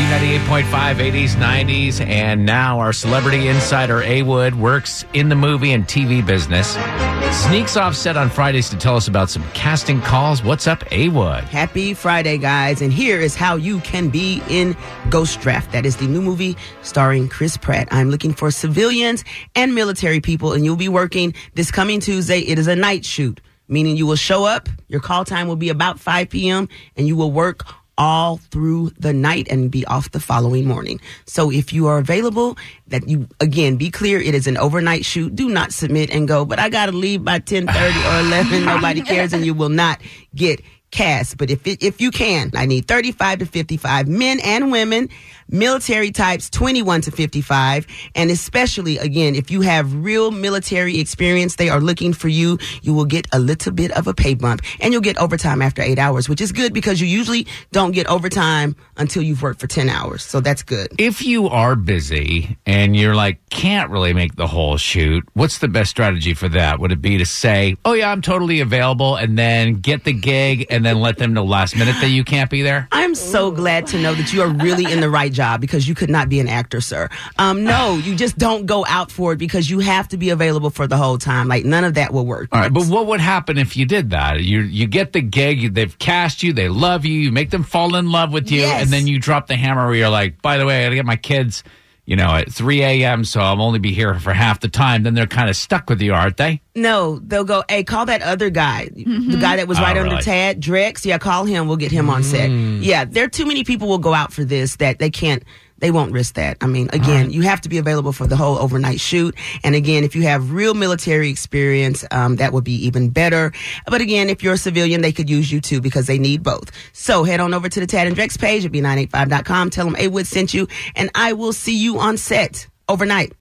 B98.5, 80s, 90s, and now our celebrity insider, A Wood, works in the movie and TV business. Sneaks off set on Fridays to tell us about some casting calls. What's up, A Wood? Happy Friday, guys. And here is how you can be in Ghost Draft. That is the new movie starring Chris Pratt. I'm looking for civilians and military people, and you'll be working this coming Tuesday. It is a night shoot, meaning you will show up, your call time will be about 5 p.m., and you will work all through the night and be off the following morning. So if you are available, that you again be clear it is an overnight shoot. Do not submit and go, but I gotta leave by ten thirty or eleven. Nobody cares and you will not get cast. But if it, if you can, I need 35 to 55 men and women, military types 21 to 55, and especially again, if you have real military experience, they are looking for you. You will get a little bit of a pay bump, and you'll get overtime after eight hours, which is good because you usually don't get overtime until you've worked for 10 hours. So that's good. If you are busy and you're like, can't really make the whole shoot, what's the best strategy for that? Would it be to say, oh, yeah, I'm totally available, and then get the gig and then let them know last minute that you can't be there? I'm so glad to know that you are really in the right job because you could not be an actor, sir. Um, no, you just don't go out for it because you have to be available for the whole time. Like none of that will work. All right, but what would happen if you did that? You you get the gig, they've cast you, they love you, you make them fall in love with you, Yes. and then you drop the hammer where you're like, by the way, I gotta get my kids, you know, at 3 a.m., so I'll only be here for half the time. Then they're kind of stuck with you, aren't they? No, they'll go, hey, call that other guy. The mm-hmm. guy that was Oh, right under really? Tad, Drex. Yeah, call him. We'll get him on set. Mm. Yeah, there are too many people will go out for this that they can't, they won't risk that. I mean, again, you have to be available for the whole overnight shoot. And again, if you have real military experience, um, that would be even better. But again, if you're a civilian, they could use you too because they need both. So head on over to the Tad and Drex page at b985.com. Tell them A Wood sent you, and I will see you on set overnight.